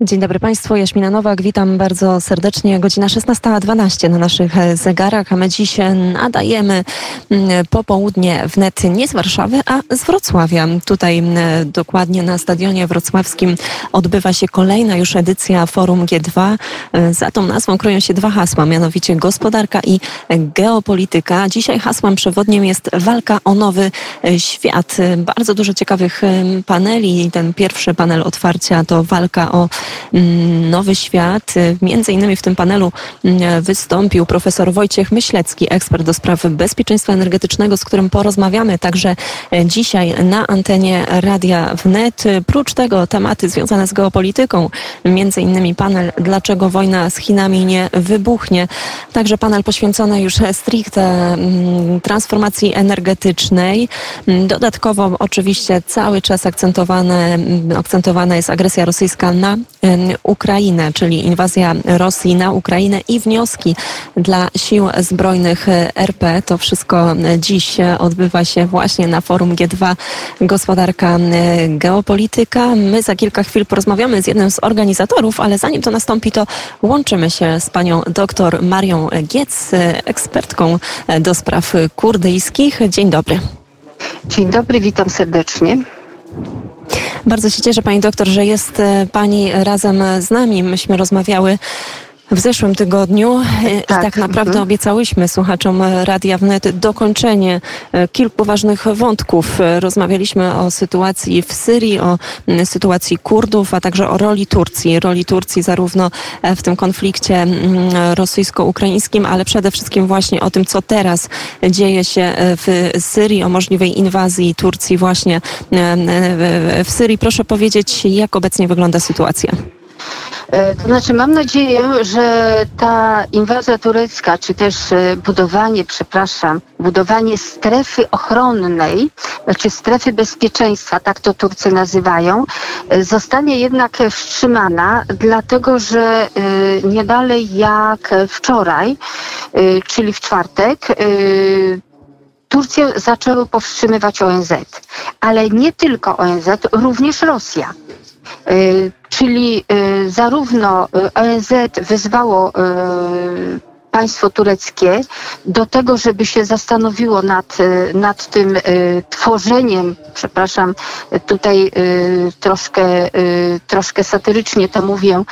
Dzień dobry Państwu, Jaśmina Nowak, witam bardzo serdecznie. Godzina 16.12 na naszych zegarach, a my dziś nadajemy mm, popołudnie wnet nie z Warszawy, a z Wrocławia. Tutaj mm, dokładnie na stadionie wrocławskim odbywa się kolejna już edycja Forum G2. Za tą nazwą kroją się dwa hasła, mianowicie gospodarka i geopolityka. Dzisiaj hasłem przewodnim jest walka o nowy świat. Bardzo dużo ciekawych paneli. Ten pierwszy panel otwarcia to walka o nowy Świat. Między innymi w tym panelu mm, wystąpił profesor Wojciech Myślecki, ekspert do spraw bezpieczeństwa energetycznego, z którym porozmawiamy także e, dzisiaj na antenie Radia Wnet. Prócz tego tematy związane z geopolityką, między innymi panel Dlaczego wojna z Chinami nie wybuchnie. Także panel poświęcony już stricte mm, transformacji energetycznej. Dodatkowo oczywiście cały czas akcentowane, akcentowana jest agresja rosyjska na Ukrainę, czyli inwazja Rosji na Ukrainę i wnioski dla sił zbrojnych RP. To wszystko dziś odbywa się właśnie na forum G2 Gospodarka Geopolityka. My za kilka chwil porozmawiamy z jednym z organizatorów, ale zanim to nastąpi, to łączymy się z panią dr Marią Giec, ekspertką do spraw kurdyjskich. Dzień dobry. Dzień dobry, witam serdecznie. Bardzo się cieszę, pani doktor, że jest e, pani razem z nami. Myśmy rozmawiały w zeszłym tygodniu e, tak. tak naprawdę mhm. obiecałyśmy słuchaczom Radia Wnet dokończenie e, kilku ważnych wątków. Rozmawialiśmy o sytuacji w Syrii, o sytuacji Kurdów, a także o roli Turcji. Roli Turcji zarówno w tym konflikcie rosyjsko-ukraińskim, ale przede wszystkim właśnie o tym, co teraz dzieje się w Syrii, o możliwej inwazji Turcji właśnie w Syrii. Proszę powiedzieć, jak obecnie wygląda sytuacja? E, to znaczy mam nadzieję, że ta inwazja turecka, czy też e, budowanie, przepraszam, budowanie strefy ochronnej, czy strefy bezpieczeństwa, tak to Turcy nazywają, e, zostanie jednak wstrzymana, dlatego że nie dalej jak wczoraj, czyli w czwartek, Turcję zaczęły powstrzymywać ONZ, ale nie tylko ONZ, również Rosja. Y, czyli y, zarówno y, ONZ wyzwało państwo tureckie do tego, żeby się zastanowiło nad, nad tym tworzeniem, przepraszam, tutaj troszkę, troszkę satyrycznie to mówię,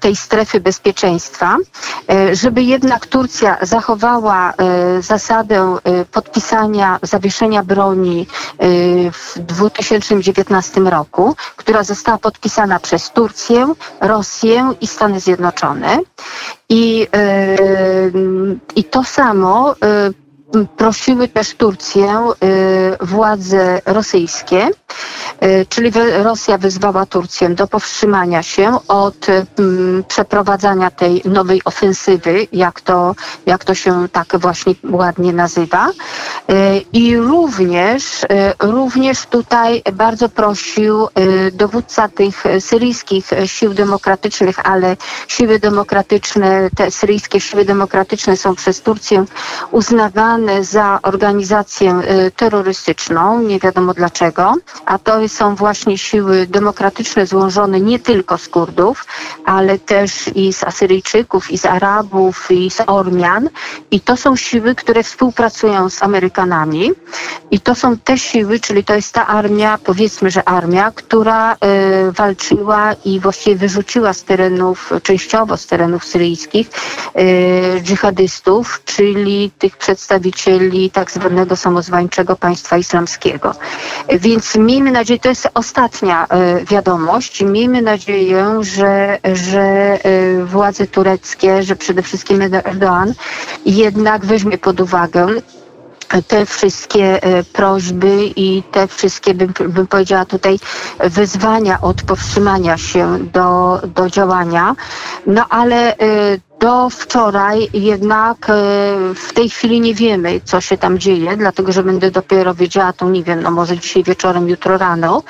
tej strefy bezpieczeństwa, żeby jednak Turcja zachowała zasadę podpisania, zawieszenia broni w 2019 roku, która została podpisana przez Turcję, Rosję i Stany Zjednoczone. I, yy, i to samo yy, prosiły też Turcję yy, władze rosyjskie Y, czyli Rosja wyzwała Turcję do powstrzymania się od mm, przeprowadzania tej nowej ofensywy, jak to, jak to się tak właśnie ładnie nazywa. Y, I również, y, również tutaj bardzo prosił dowódca tych syryjskich sił demokratycznych, ale siły demokratyczne, te syryjskie siły demokratyczne są przez Turcję uznawane za organizację terrorystyczną, nie wiadomo dlaczego, a to są właśnie siły demokratyczne złożone nie tylko z Kurdów, ale też i z Asyryjczyków, i z Arabów, i z Ormian. I to są siły, które współpracują z Amerykanami. I to są te siły, czyli to jest ta armia, powiedzmy, że armia, która y, walczyła i właściwie wyrzuciła z terenów, częściowo z terenów syryjskich, y, dżihadystów, czyli tych przedstawicieli tak zwanego samozwańczego państwa islamskiego. Więc miejmy nadzieję, to jest ostatnia e, wiadomość. Miejmy nadzieję, że, że e, władze tureckie, że przede wszystkim Erdoğan jednak weźmie pod uwagę te wszystkie e, prośby i te wszystkie, bym, bym powiedziała tutaj, wyzwania od powstrzymania się do, do działania. No ale do wczoraj jednak e, w tej chwili nie wiemy, co się tam dzieje, dlatego że będę dopiero wiedziała, to nie wiem, no może dzisiaj wieczorem, jutro rano.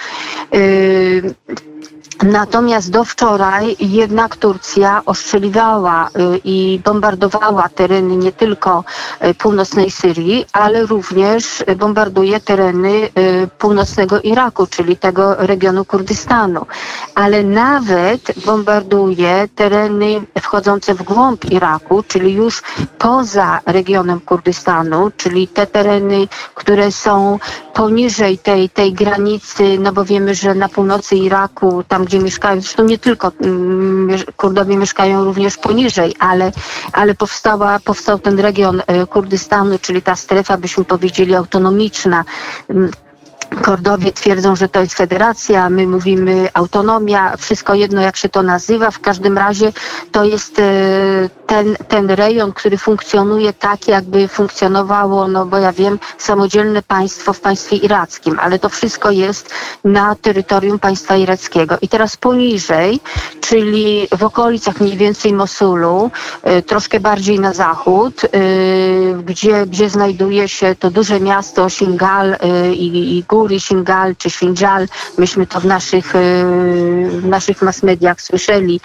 Natomiast do wczoraj jednak Turcja ostrzeliwała y, i bombardowała tereny nie tylko y, północnej Syrii, ale również bombarduje tereny y, północnego Iraku, czyli tego regionu Kurdystanu. Ale nawet bombarduje tereny wchodzące w głąb Iraku, czyli już poza regionem Kurdystanu, czyli te tereny, które są poniżej tej, tej granicy, no bo wiemy, że na północy Iraku, tam gdzie mieszkają, zresztą nie tylko mm, Kurdowie mieszkają również poniżej, ale, ale powstała, powstał ten region e, Kurdystanu, czyli ta strefa, byśmy powiedzieli, autonomiczna. Mm, Kordowie twierdzą, że to jest federacja, my mówimy autonomia, wszystko jedno jak się to nazywa. W każdym razie to jest e, ten, ten rejon, który funkcjonuje tak, jakby funkcjonowało, no bo ja wiem, samodzielne państwo w państwie irackim, ale to wszystko jest na terytorium państwa irackiego. I teraz poniżej, czyli w okolicach mniej więcej Mosulu, e, troszkę bardziej na zachód, e, gdzie, gdzie znajduje się to duże miasto Shingal i, i góry Shingal czy Shinjal, myśmy to w naszych, w naszych mass mediach słyszeli,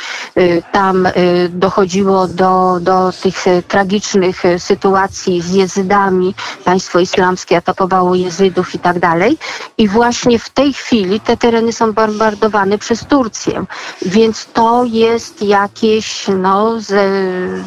tam dochodziło do do, tych e, tragicznych e, sytuacji z jezydami. Państwo islamskie atakowało jezydów i tak dalej. I właśnie w tej chwili te tereny są bombardowane przez Turcję. Więc to jest jakieś no, ze,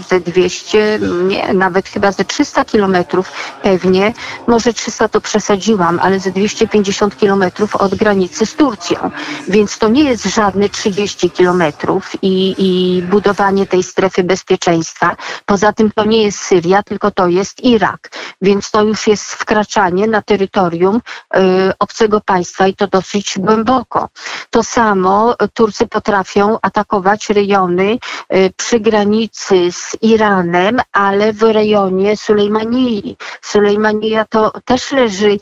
ze 200, nie, nawet chyba ze 300 kilometrów pewnie. Może 300 to przesadziłam, ale ze 250 kilometrów od granicy z Turcją. Więc to nie jest żadne 30 kilometrów i, i budowanie tej strefy bezpieczeństwa bezpieczeństwa. Poza tym to nie jest Syria, tylko to jest Irak, więc to już jest wkraczanie na terytorium y, obcego państwa i to dosyć głęboko. To samo Turcy potrafią atakować rejony y, przy granicy z Iranem, ale w rejonie Sulejmanii. Sulejmania to też leży, y,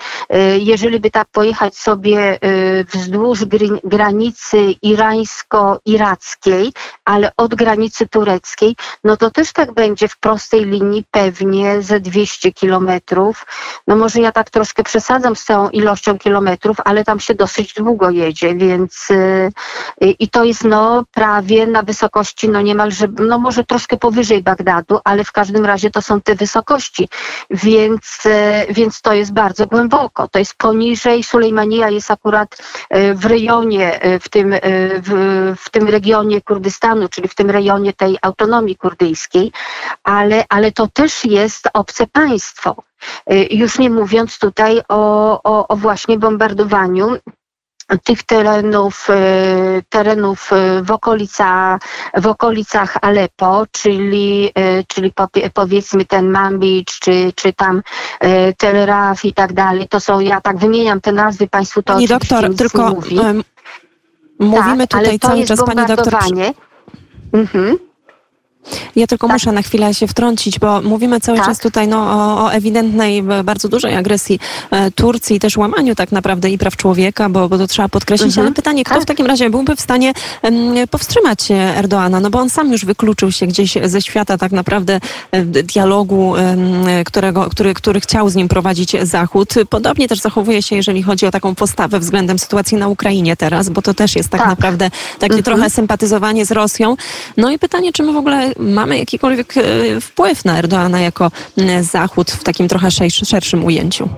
jeżeli by tak pojechać sobie y, wzdłuż granicy irańsko-irackiej, ale od granicy tureckiej, no to to też tak będzie w prostej linii pewnie ze 200 kilometrów. No może ja tak troszkę przesadzam z tą ilością kilometrów, ale tam się dosyć długo jedzie, więc yy, i to jest no prawie na wysokości no niemalże, no może troszkę powyżej Bagdadu, ale w każdym razie to są te wysokości, więc, yy, więc to jest bardzo głęboko. To jest poniżej, Sulejmania jest akurat yy, w rejonie, w tym, w, w tym regionie Kurdystanu, czyli w tym rejonie tej autonomii kurdyjskiej ale, ale to też jest obce państwo. Y, już nie mówiąc tutaj o, o, o właśnie bombardowaniu tych terenów, y, terenów y, w, okolica, w okolicach Aleppo, czyli, czyli powiedzmy ten Manbij, czy, czy tam Tel Raf i tak dalej. To są, ja tak wymieniam te nazwy, Państwu to Pani doktor, tylko mówi. mówimy tak, tutaj cały czas, Pani doktor... Mhm. Ja tylko tak. muszę na chwilę się wtrącić, bo mówimy cały tak. czas tutaj no, o, o, ewidentnej, bardzo dużej agresji e, Turcji, też łamaniu tak naprawdę i praw człowieka, bo, bo to trzeba podkreślić. Mhm. Ale pytanie, kto tak. w takim razie byłby w stanie powstrzymać Erdoana? No bo on sam już wykluczył się gdzieś ze świata tak naprawdę e, dialogu, którego, który, który chciał z nim prowadzić Zachód. Podobnie też zachowuje się, jeżeli chodzi o taką postawę względem sytuacji na Ukrainie teraz, bo to też jest tak, tak. naprawdę takie mhm. trochę sympatyzowanie z Rosją. No i pytanie, czy my w ogóle mamy jakikolwiek e, wpływ na Erdoana jako Zachód w takim trochę szerszym ujęciu?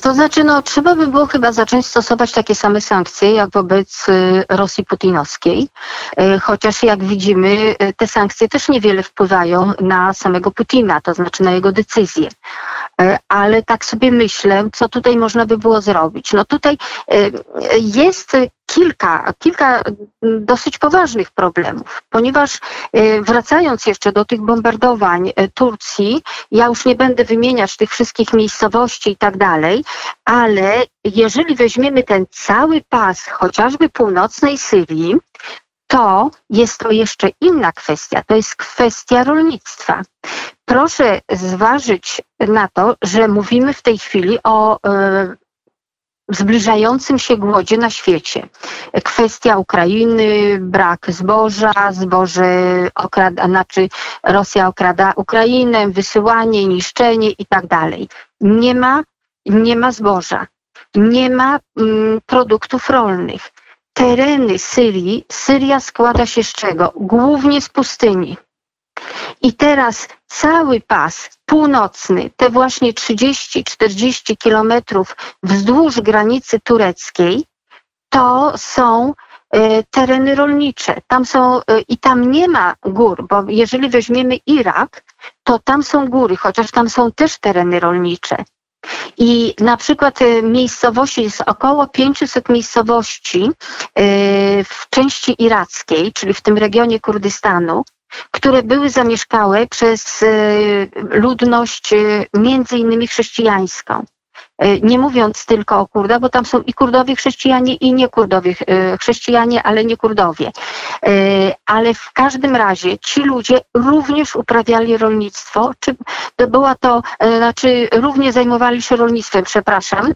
To znaczy, no, trzeba by było chyba zacząć stosować takie same sankcje jak wobec e, Rosji putinowskiej, e, chociaż jak widzimy, te sankcje też niewiele wpływają na samego Putina, to znaczy na jego decyzje. Ale tak sobie myślę, co tutaj można by było zrobić. No tutaj jest kilka, kilka dosyć poważnych problemów, ponieważ e, wracając jeszcze do tych bombardowań e, Turcji, ja już nie będę wymieniać tych wszystkich miejscowości i tak dalej, ale jeżeli weźmiemy ten cały pas chociażby północnej Syrii, to jest to jeszcze inna kwestia, to jest kwestia rolnictwa. Proszę zważyć na to, że mówimy w tej chwili o e, zbliżającym się głodzie na świecie. Kwestia Ukrainy, brak zboża, zboże okrada, znaczy Rosja okrada Ukrainę, wysyłanie, niszczenie i tak dalej. Nie ma, nie ma zboża, nie ma mm, produktów rolnych. tereny Syrii, Syria składa się z czego? Głównie z pustyni. I teraz cały pas północny, te właśnie 30-40 kilometrów wzdłuż granicy tureckiej, to są e, tereny rolnicze. Tam są e, i tam nie ma gór, bo jeżeli weźmiemy Irak, to tam są góry, chociaż tam są też tereny rolnicze. I na przykład e, miejscowości, jest około 500 miejscowości w części irackiej, czyli w tym regionie Kurdystanu, które były zamieszkałe przez ludność między innymi chrześcijańską. E, nie mówiąc tylko o Kurdach, bo tam są i Kurdowie chrześcijanie, i nie Kurdowie e, chrześcijanie, ale nie Kurdowie. Ale w każdym razie ci ludzie również uprawiali rolnictwo, czy była to, znaczy równie zajmowali się rolnictwem, przepraszam,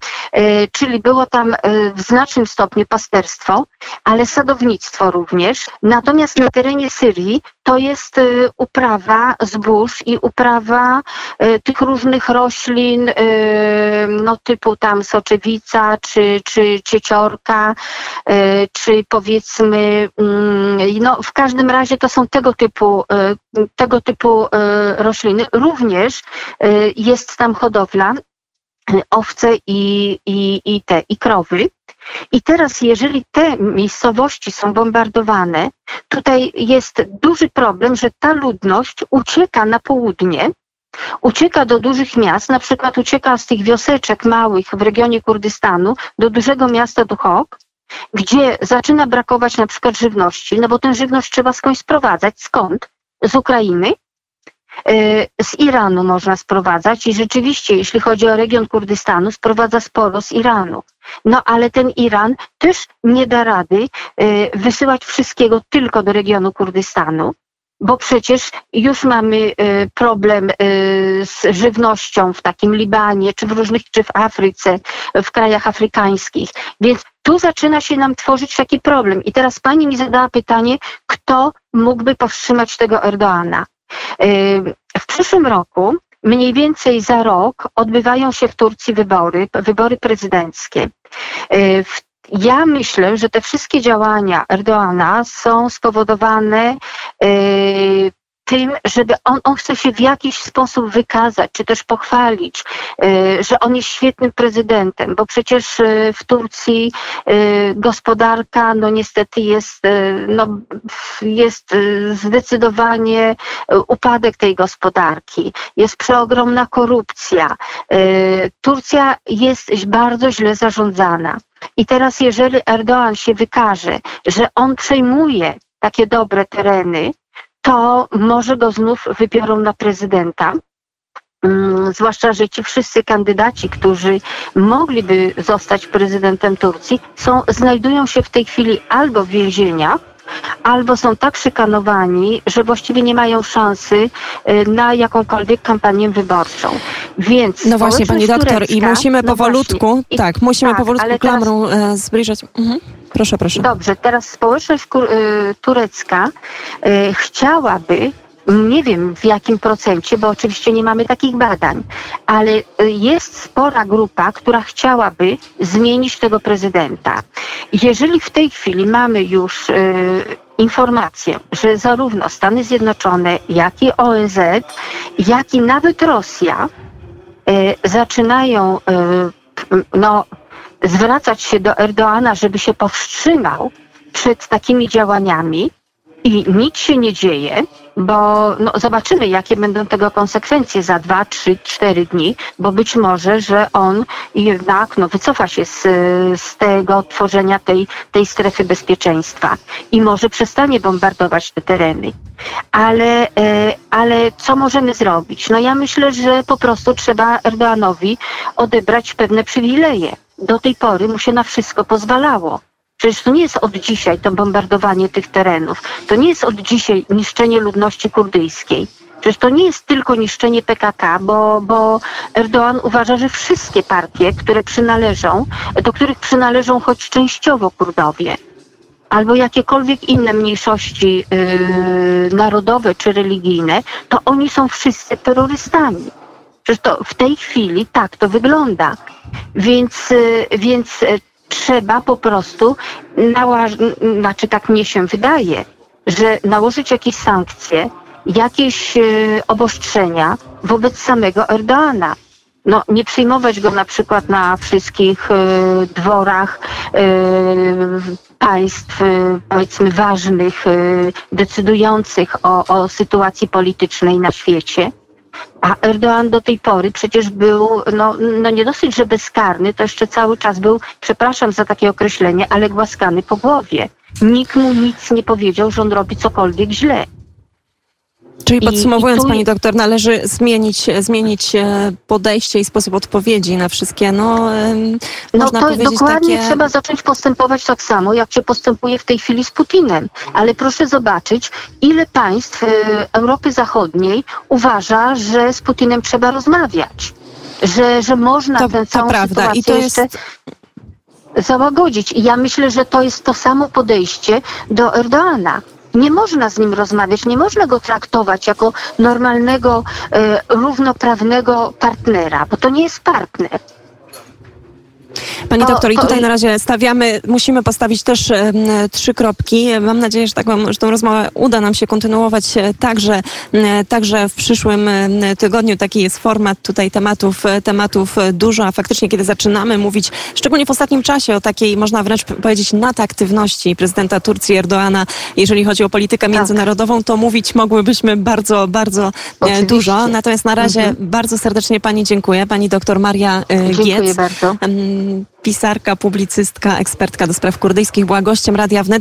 czyli było tam w znacznym stopniu pasterstwo, ale sadownictwo również. Natomiast na terenie Syrii to jest uprawa zbóż i uprawa tych różnych roślin, no no typu tam soczewica, czy, czy cieciorka, czy powiedzmy, mm, no w każdym razie to są tego typu, tego typu rośliny. Również jest tam hodowla owce i, i, i te, i krowy. I teraz, jeżeli te miejscowości są bombardowane, tutaj jest duży problem, że ta ludność ucieka na południe, Ucieka do dużych miast, na przykład ucieka z tych wioseczek małych w regionie Kurdystanu do dużego miasta Duhok, gdzie zaczyna brakować na przykład żywności, no bo tę żywność trzeba skądś sprowadzać. Skąd? Z Ukrainy, z Iranu można sprowadzać i rzeczywiście, jeśli chodzi o region Kurdystanu, sprowadza sporo z Iranu. No ale ten Iran też nie da rady e, wysyłać wszystkiego tylko do regionu Kurdystanu bo przecież już mamy y, problem z żywnością w takim Libanie, czy w różnych, czy w Afryce, w krajach afrykańskich. Więc tu zaczyna się nam tworzyć taki problem. I teraz pani mi zadała pytanie, kto mógłby powstrzymać tego Erdoana? Y, w przyszłym roku mniej więcej za rok odbywają się w Turcji wybory, wybory prezydenckie. W ja myślę, że te wszystkie działania Erdoana są spowodowane yy, tym, żeby on, on chce się w jakiś sposób wykazać, czy też pochwalić, yy, że on jest świetnym prezydentem, bo przecież yy, w Turcji gospodarka, no niestety jest, no, jest zdecydowanie upadek tej gospodarki, jest przeogromna korupcja. Turcja jest bardzo źle zarządzana. I teraz, jeżeli Erdoğan się wykaże, że on przejmuje takie dobre tereny, to może go znów wybiorą na prezydenta. Mm, zwłaszcza, że ci wszyscy kandydaci, którzy mogliby zostać prezydentem Turcji, są, znajdują się w tej chwili albo w więzieniach, albo są tak szykanowani, że właściwie nie mają szansy y, na jakąkolwiek kampanię wyborczą. Więc no właśnie, pani doktor, turecka, i musimy no powolutku, właśnie, tak, musimy tak, powolutku klamrą teraz, zbliżać. Mhm. Proszę, proszę. Dobrze, teraz społeczność y, turecka y, chciałaby nie wiem w jakim procencie, bo oczywiście nie mamy takich badań, ale jest spora grupa, która chciałaby zmienić tego prezydenta. Jeżeli w tej chwili mamy już y, informację, że zarówno Stany Zjednoczone, jak i ONZ, jak i nawet Rosja y, zaczynają y, no, zwracać się do Erdoana, żeby się powstrzymał przed takimi działaniami, i nic się nie dzieje, bo no, zobaczymy, jakie będą tego konsekwencje za dwa, trzy, cztery dni, bo być może, że on jednak no, wycofa się z, z tego tworzenia tej, tej strefy bezpieczeństwa i może przestanie bombardować te tereny. Ale, e, ale co możemy zrobić? No ja myślę, że po prostu trzeba Erdoanowi odebrać pewne przywileje. Do tej pory mu się na wszystko pozwalało. Przecież to nie jest od dzisiaj to bombardowanie tych terenów. To nie jest od dzisiaj niszczenie ludności kurdyjskiej. Przecież to nie jest tylko niszczenie PKK, bo, bo Erdoğan uważa, że wszystkie partie, które przynależą, do których przynależą choć częściowo Kurdowie, albo jakiekolwiek inne mniejszości yy, narodowe czy religijne, to oni są wszyscy terrorystami. Przecież to w tej chwili tak to wygląda. Więc, yy, więc trzeba po prostu, nałaż- znaczy tak mnie się wydaje, że nałożyć jakieś sankcje, jakieś e, obostrzenia wobec samego Erdoana. No, nie przyjmować go na przykład na wszystkich e, dworach e, państw, e, powiedzmy, ważnych, decydujących o, o sytuacji politycznej na świecie. A Erdoğan do tej pory przecież był, no, no nie dosyć, że bezkarny, to jeszcze cały czas był, przepraszam za takie określenie, ale głaskany po głowie. Nikt mu nic nie powiedział, że on robi cokolwiek źle. Czyli I- podsumowując, i tu- pani doktor, należy zmienić, zmienić e, podejście i sposób odpowiedzi na wszystkie, no, No można to powiedzieć dokładnie takie... trzeba zacząć postępować tak samo, jak się postępuje w tej chwili z Putinem. Ale proszę zobaczyć, ile państw e, Europy Zachodniej uważa, że z Putinem trzeba rozmawiać. Że, że można To- tę to całą prawda. sytuację I to jeszcze jest- załagodzić. I ja myślę, że to jest to samo podejście do Erdoana. Nie można z nim rozmawiać, nie można go traktować jako normalnego, e, równoprawnego partnera, bo to nie jest partner. Pani To- doktor, i tutaj na razie stawiamy, musimy postawić też trzy kropki. Mam nadzieję, że, taką, że tą rozmowę uda nam się kontynuować e, także, m, także w przyszłym tygodniu. Taki jest format tutaj tematów, e, tematów e, dużo, a faktycznie kiedy zaczynamy mówić, szczególnie w ostatnim czasie o takiej, można wręcz powiedzieć, nadaktywności prezydenta Turcji Erdoana, jeżeli chodzi o politykę Tak. międzynarodową, to mówić mogłybyśmy bardzo, bardzo e, Oczywiście. dużo. Natomiast na razie Mhm. bardzo serdecznie Pani dziękuję. Pani doktor Maria e, Dziękuję Giec. bardzo. Pisarka, publicystka, ekspertka do spraw kurdyjskich była gościem Radia Wnet.